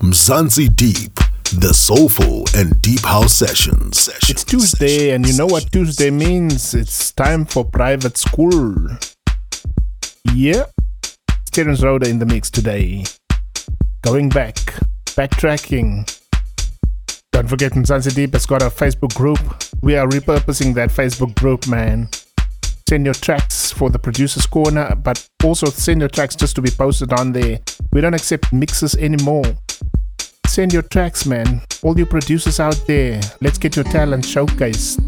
Mzansi Deep, the soulful and deep house sessions. It's Tuesday, and you know what Tuesday means? It's time for private school. Yeah, Terence Roda in the mix today. Going back, backtracking. Don't forget, Mzansi Deep has got a Facebook group. We are repurposing that Facebook group, man. Send your tracks for the producer's corner, but also send your tracks just to be posted on there. We don't accept mixes anymore. Send your tracks, man. All you producers out there, let's get your talent showcased.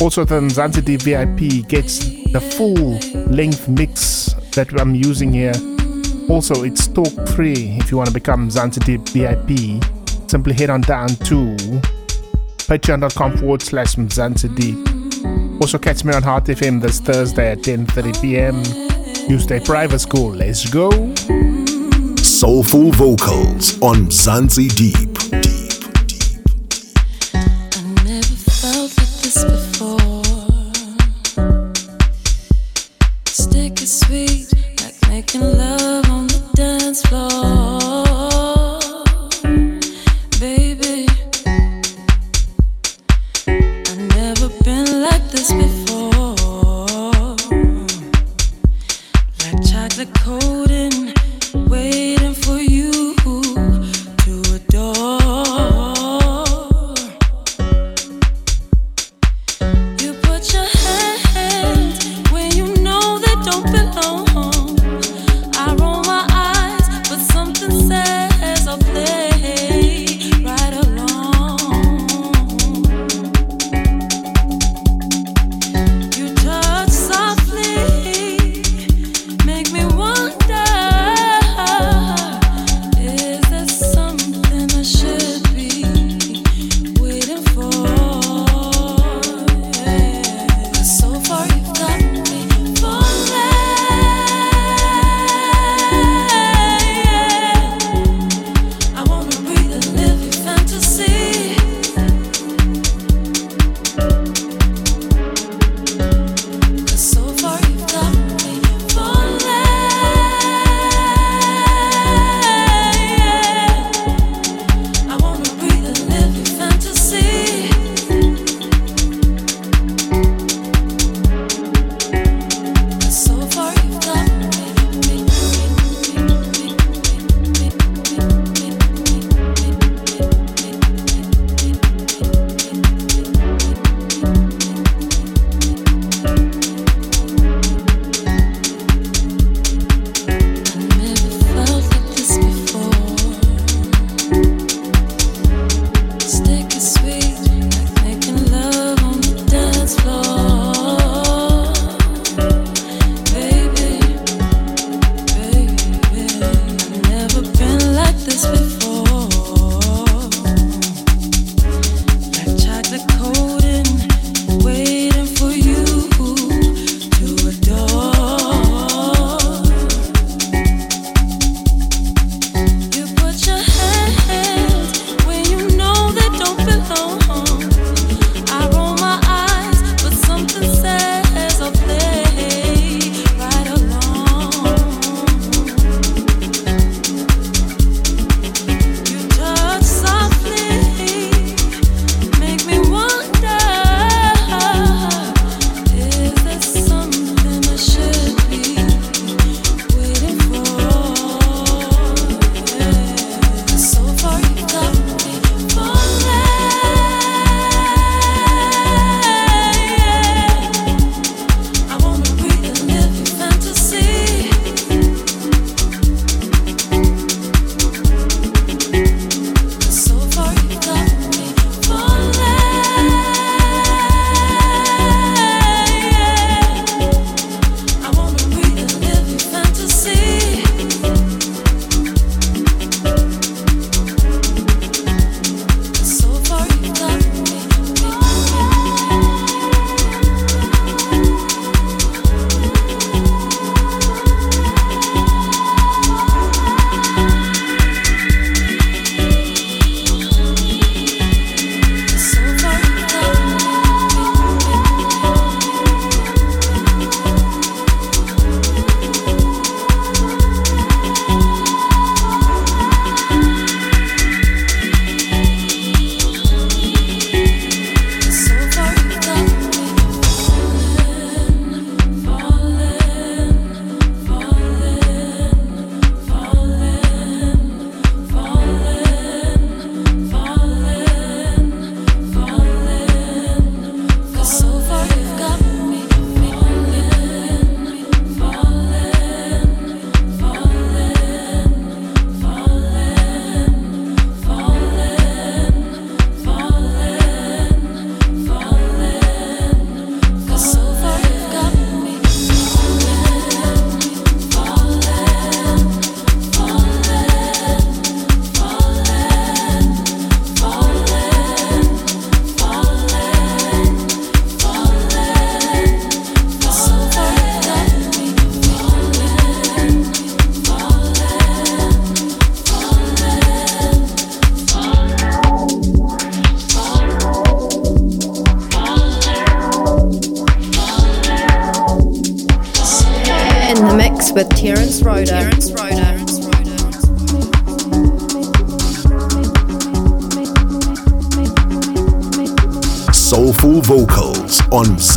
Also, the Mzansi Deep VIP gets the full length mix that I'm using here. Also, it's talk free if you want to become Mzansi Deep VIP. Simply head on down to patreon.com forward slash Mzansi Deep. Also, catch me on Heart FM this Thursday at 10:30 p.m. Tuesday private school. Let's go. Soulful vocals on Deep. Deep,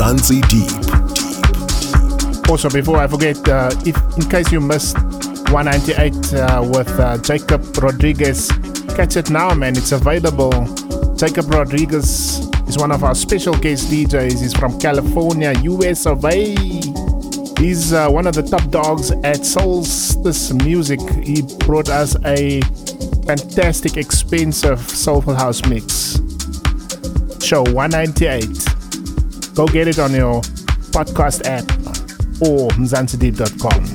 Zanzi Deep. Also, before I forget, uh, if in case you missed 198 uh, with uh, Jacob Rodriguez, catch it now, man. It's available. Jacob Rodriguez is one of our special guest DJs. He's from California, US of A. He's uh, one of the top dogs at Solstice Music. He brought us a fantastic, expensive soulful house mix. Show 198. Go get it on your podcast app or mzansideep.com.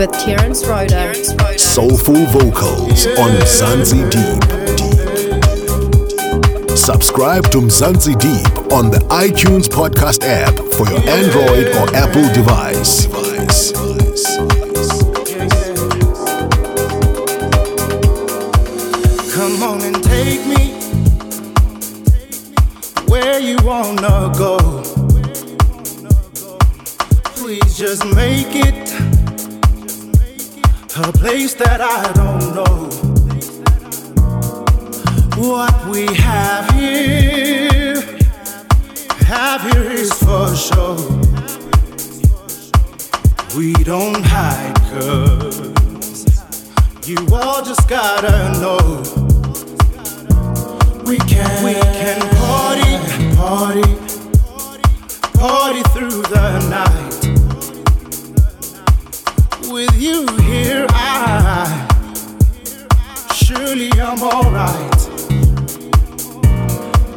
with Terence Roder. Soulful vocals yeah. on Mzansi Deep. Deep. Subscribe to Mzansi Deep on the iTunes podcast app for your yeah. Android or Apple device. device. truly I'm alright.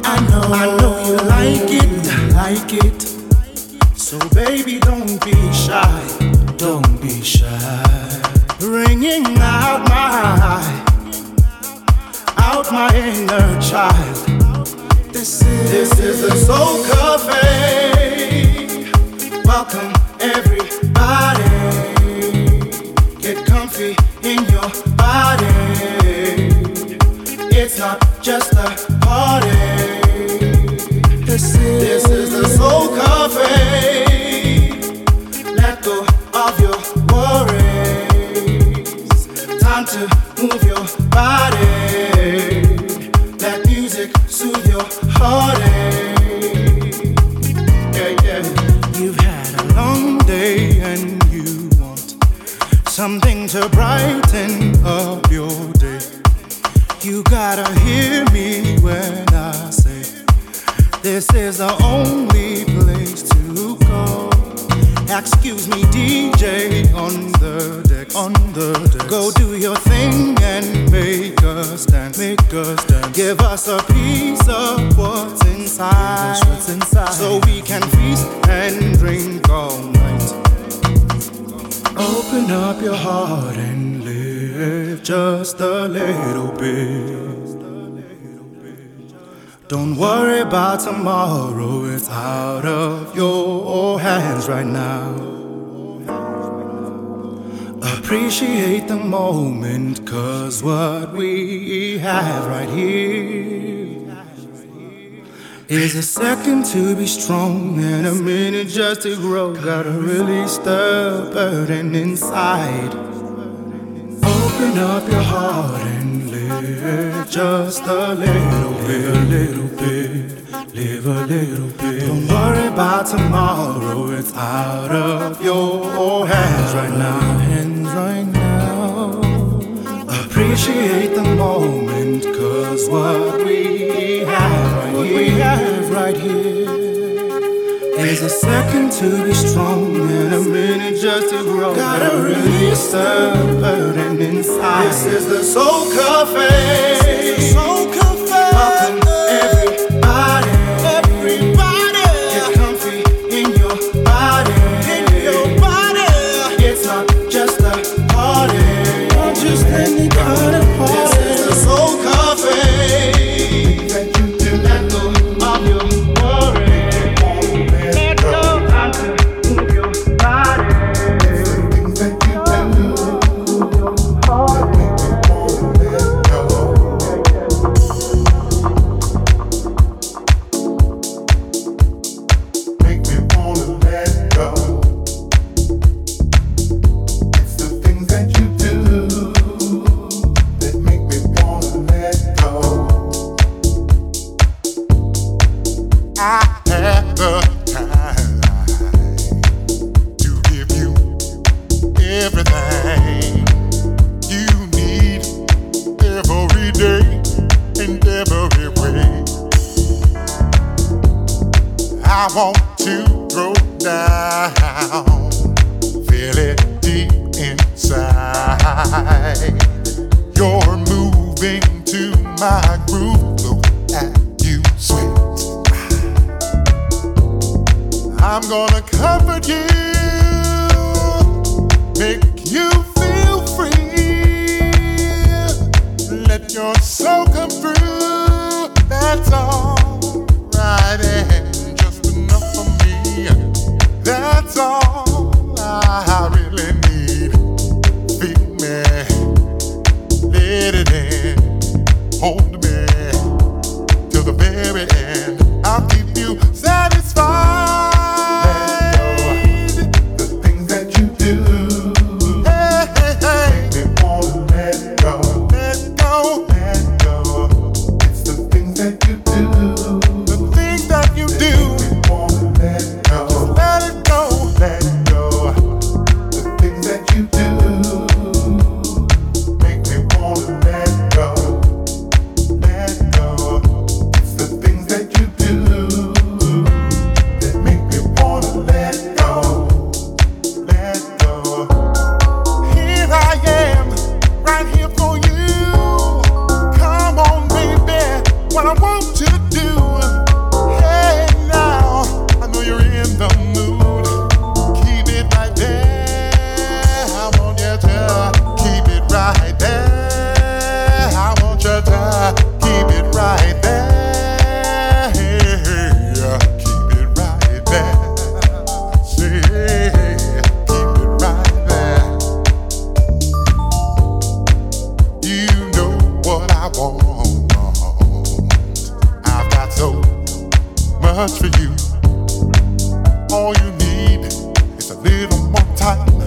I know, I know you like it, like it. So baby, don't be shy, don't be shy. Bringing out my, out my inner child. This is, this is a soul cafe. Welcome everybody. Get comfy in your body not just a party. This is, this is the Soul Cafe. Let go of your worries. Time to move your body. Let music soothe your heartache. Yeah, yeah. You've had a long day and you want something to brighten gotta hear me when I say this is the only place to go. Excuse me, DJ on the deck, on the deck. Go do your thing and make us dance, make us dance. Give us a piece of what's inside, what's inside, so we can feast and drink all night. Open up your heart and live just a little bit. Don't worry about tomorrow, it's out of your hands right now. Appreciate the moment, cause what we have right here is a second to be strong and a minute just to grow. Gotta release the burden inside. Open up your heart and live just a little bit, a little bit, live a little bit. Don't worry about tomorrow, it's out of your hands right now, hands right now. Appreciate the moment, cause what we have right here, we have right here is a second to be strong and a minute just to grow. Gotta release the burden inside. This is the. Soul Cafe. Groove, you. I'm gonna comfort you, make you feel free. Let your soul come through. That's all a little more time.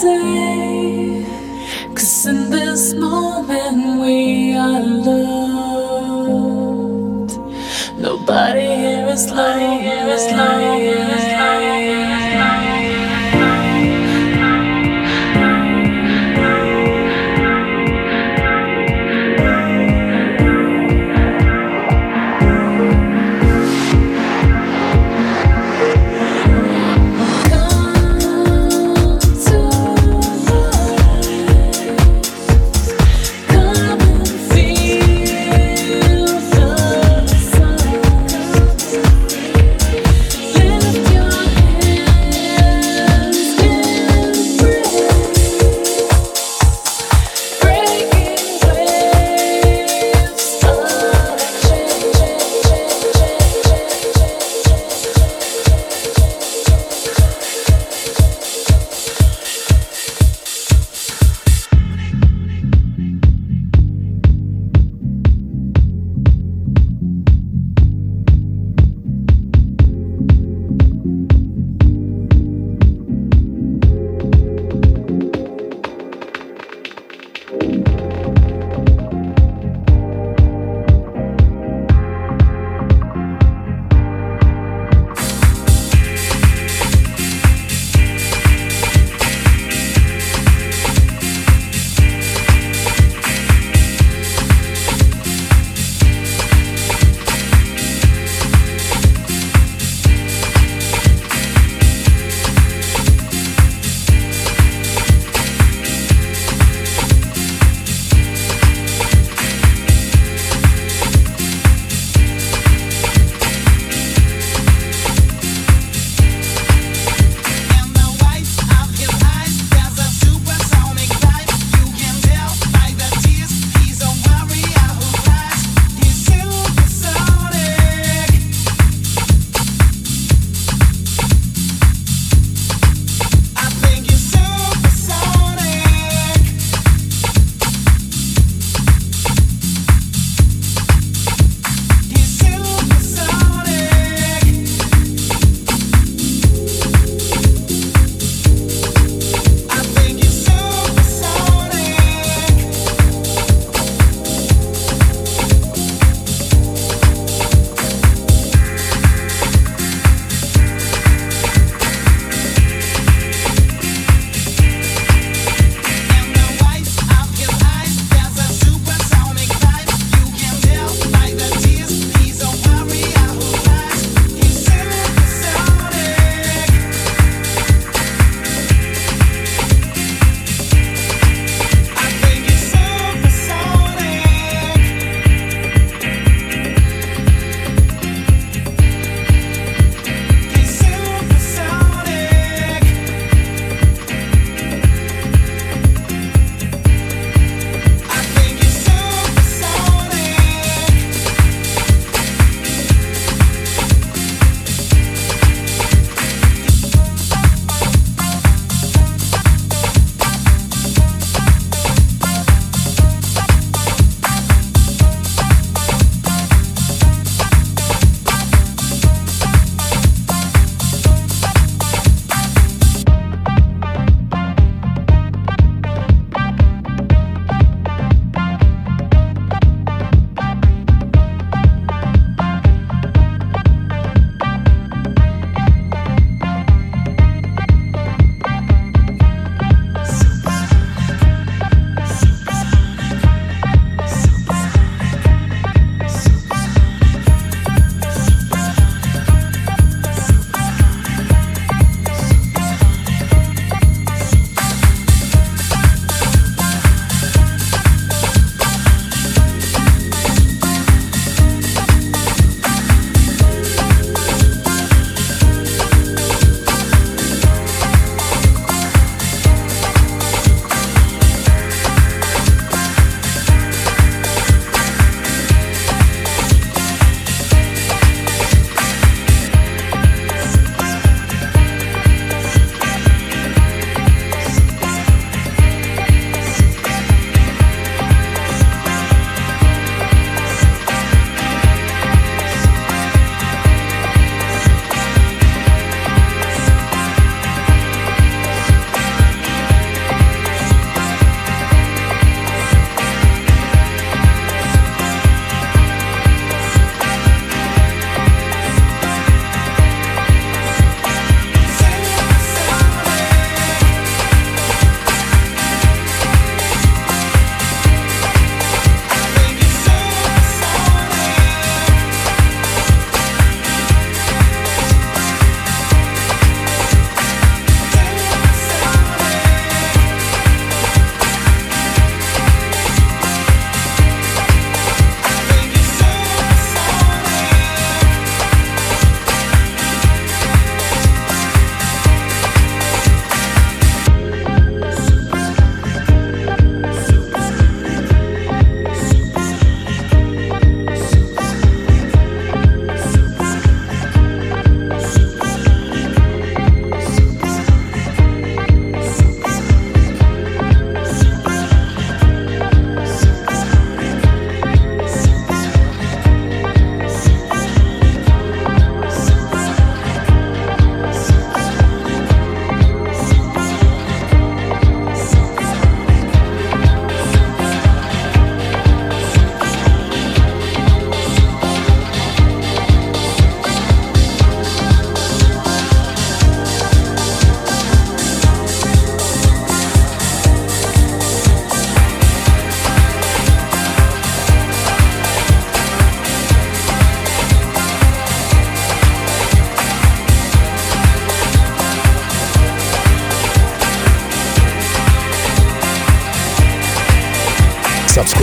day. Cause in this moment we are loved. Nobody here is like, here is lying.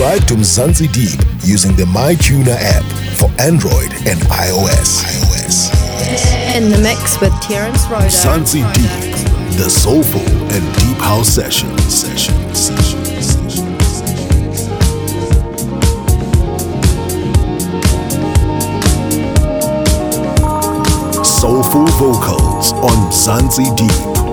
Subscribe to Mzansi Deep using the MyTuner app for Android and iOS. iOS. In the mix with Terence Roder. Mzansi Deep, the soulful and deep house session. Session. Session. Session. Soulful vocals on Deep. Deep.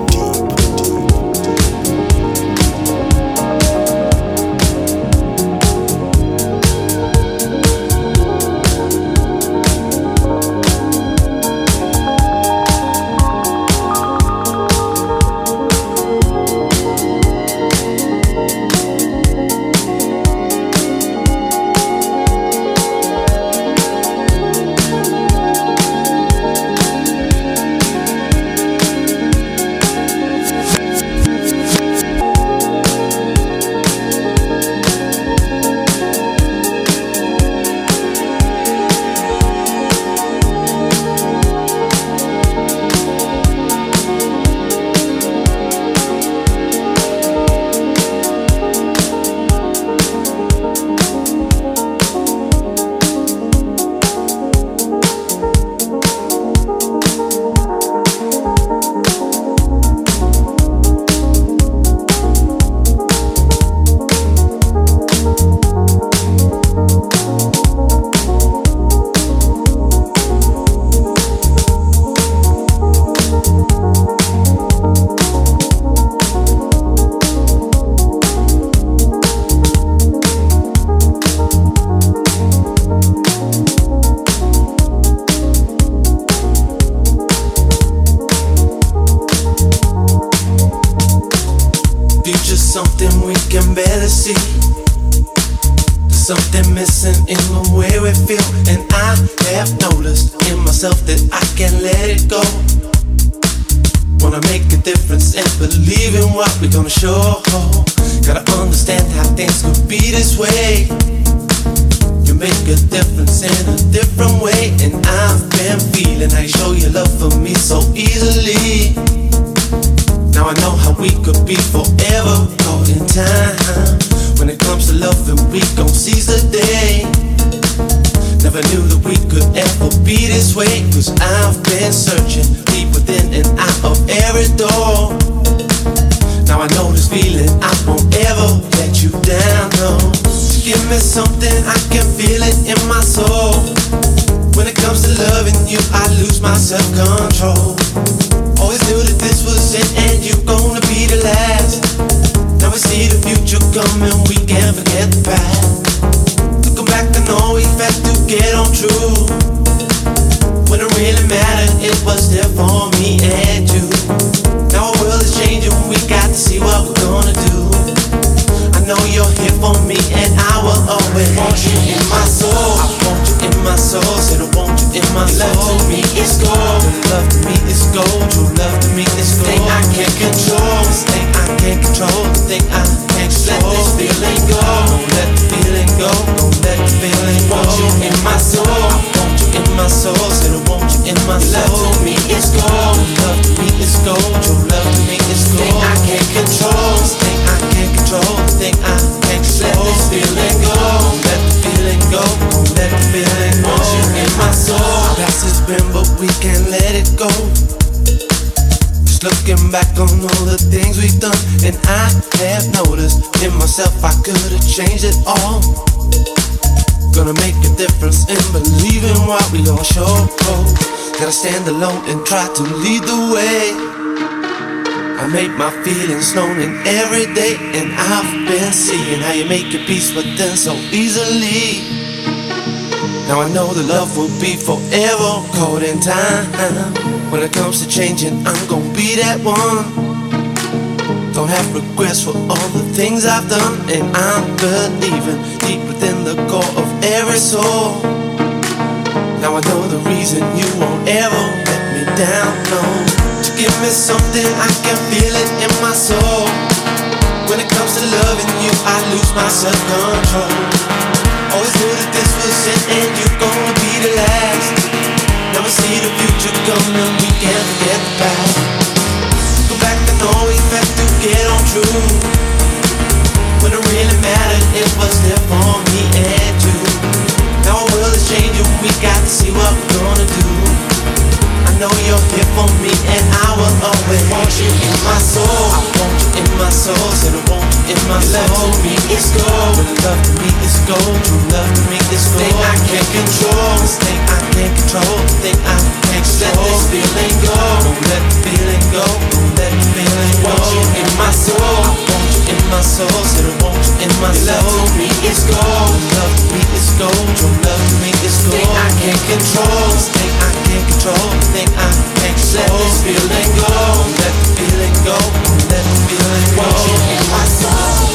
Way. Cause I've been searching deep within and out of every door. Now I know this feeling, I won't ever let you down, no. Give me something, I can feel it in my soul. When it comes to loving you, I lose my self-control. Always knew that this was it and you gonna be the last. Now we see the future coming, we can't forget the past. Looking back, I know we've had to get on true. Really mattered, it was there for me and you. Now our world is changing, we got to see what we're gonna do. I know you're here for me and I will always want you in my soul. I want you in my soul, said I want you in my soul. Love to me is gold, love to me is gold. True love to me is gold. Thing I can't control, this thing I can't control, the thing I can't control. Let this feeling go, don't let the feeling go, don't let the feeling go. Want you in my soul, I want you in my soul, said I want you in my soul. Love to me is gold, love to me is gold. True love to me is gold. Thing I can't control, thing I can't control, thing I can't control. Let this feeling go, let the feeling go, let the feeling go. Want you in my soul. Past has been, but we can't let it go. Just looking back on all the things we've done, and I have noticed in myself I could have changed it all. Gonna make a difference in believing what we all show. Gotta stand alone and try to lead the way. I make my feelings known in every day, and I've been seeing how you make your peace with them so easily. Now I know the love will be forever caught in time. When it comes to changing, I'm gonna be that one. Don't have regrets for all the things I've done, and I'm believing deep within the core of every soul. Now I know the reason you won't ever let me down, no. To give me something, I can feel it in my soul. When it comes to loving you, I lose my self-control. Always knew that this was it and you're gonna be the last. Never see the future coming, we can't forget the past. Go back and know we had to get on true. When it really mattered, it was there for what we're gonna do. I know you're here for me, and I will always want you in my soul. I want you in my soul, said I want you in my soul. Love to me is gold, love to me is gold. True love to me is gold. Thing I can't control, this thing I can't control, thing I can't control. Let this feeling go, don't let the feeling go, don't let the feeling go. Want you in my soul, my soul, want you in my soul. Love me is gold, love me is gold. True love me is gold. Thing I can't control, thing I can't control, thing I can't control. Let this feeling go, let the feeling go, let the feeling go. Want you in my soul.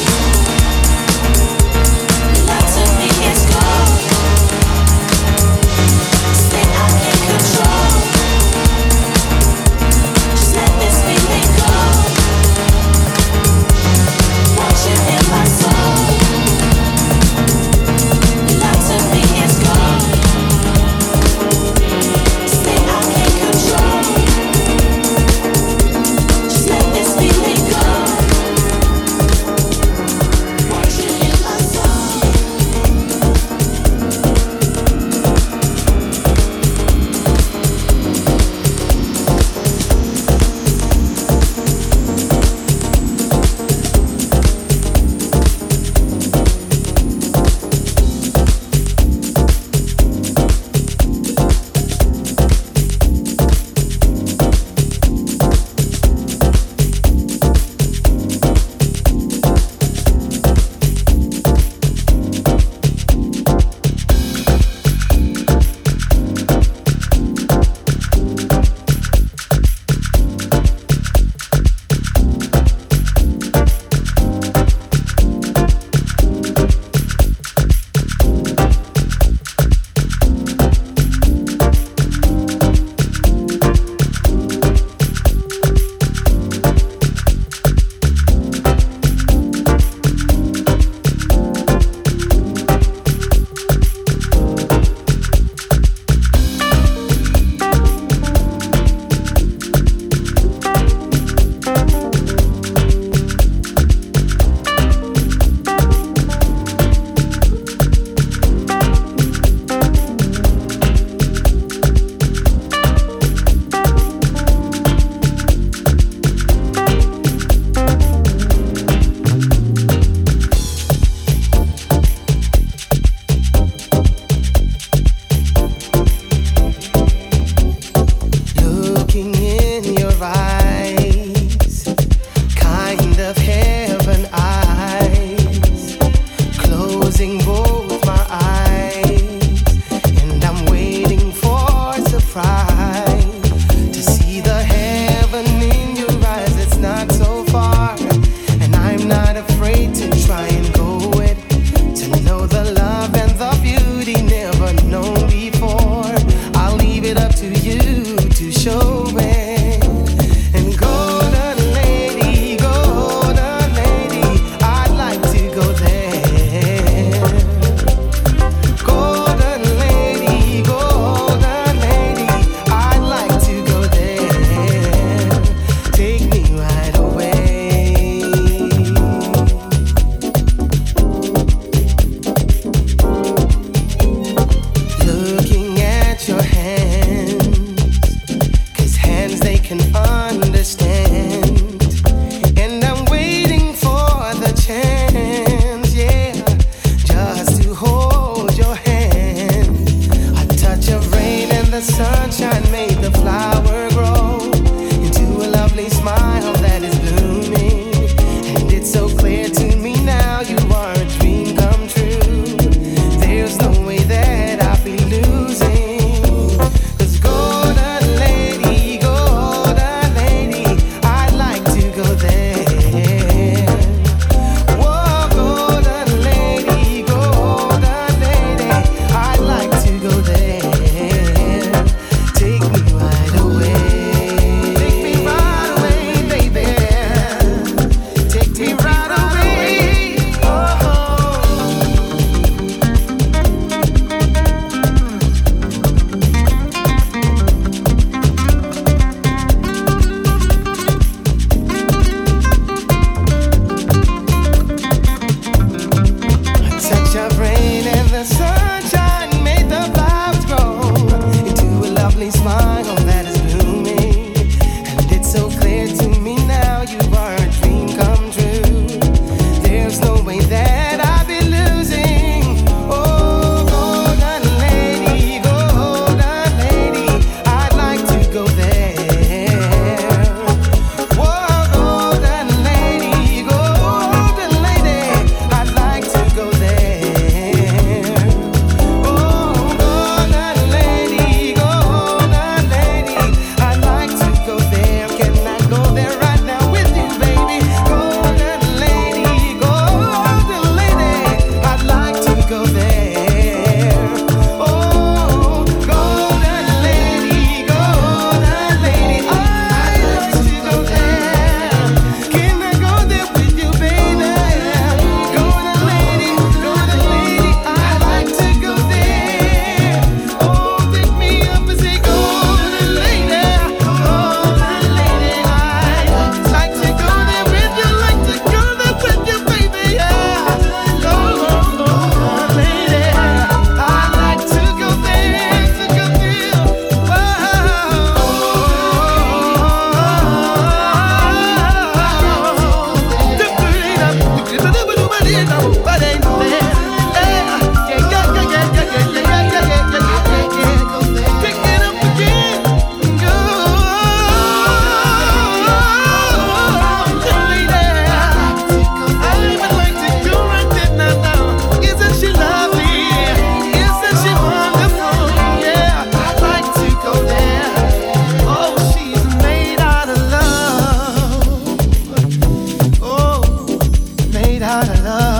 La la la.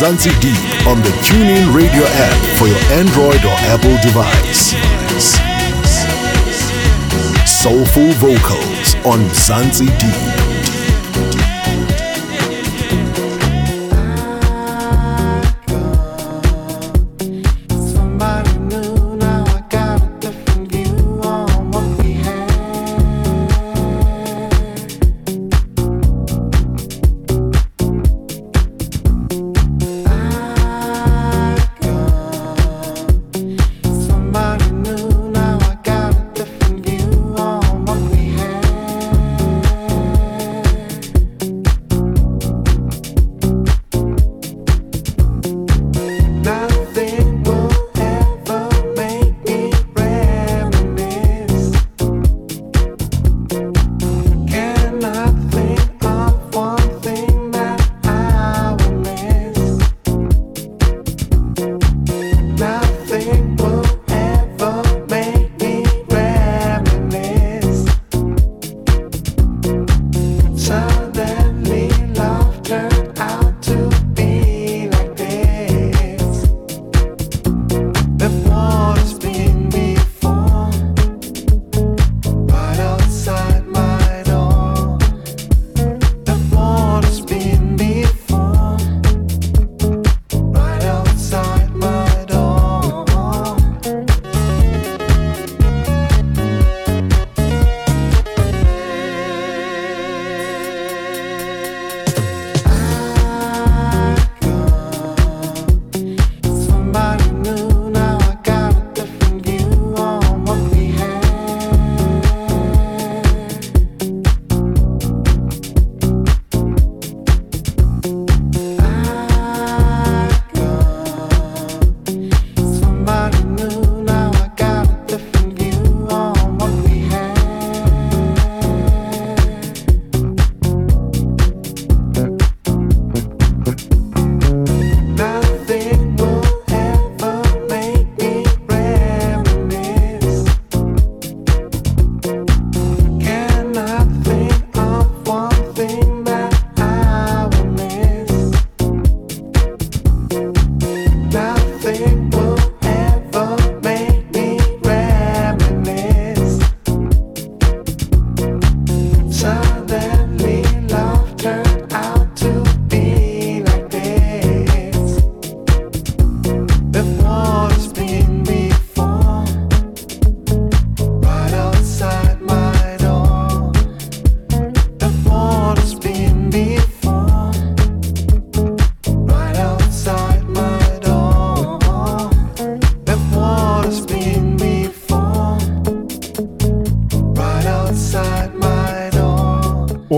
Mzansi Deep on the TuneIn Radio app for your Android or Apple device. Soulful vocals on Mzansi Deep.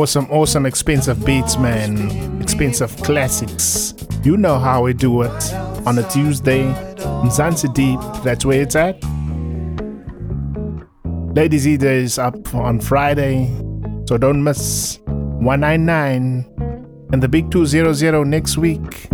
Awesome, awesome, expensive beats, man. Expensive classics. You know how we do it. On a Tuesday, Mzansi Deep, that's where it's at. Ladies Eater is up on Friday, so don't miss 199 and the big 200 next week.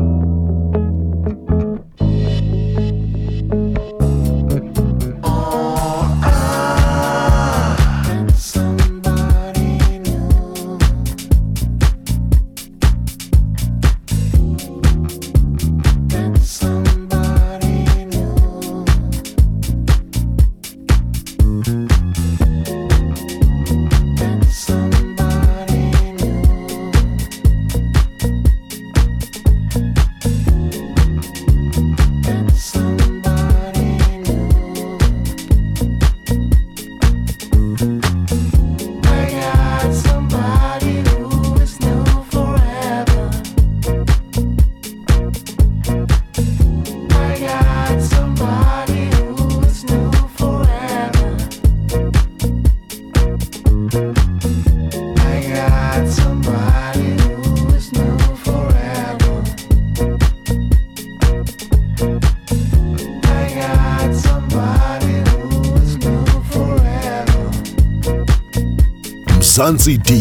Mzansi Deep,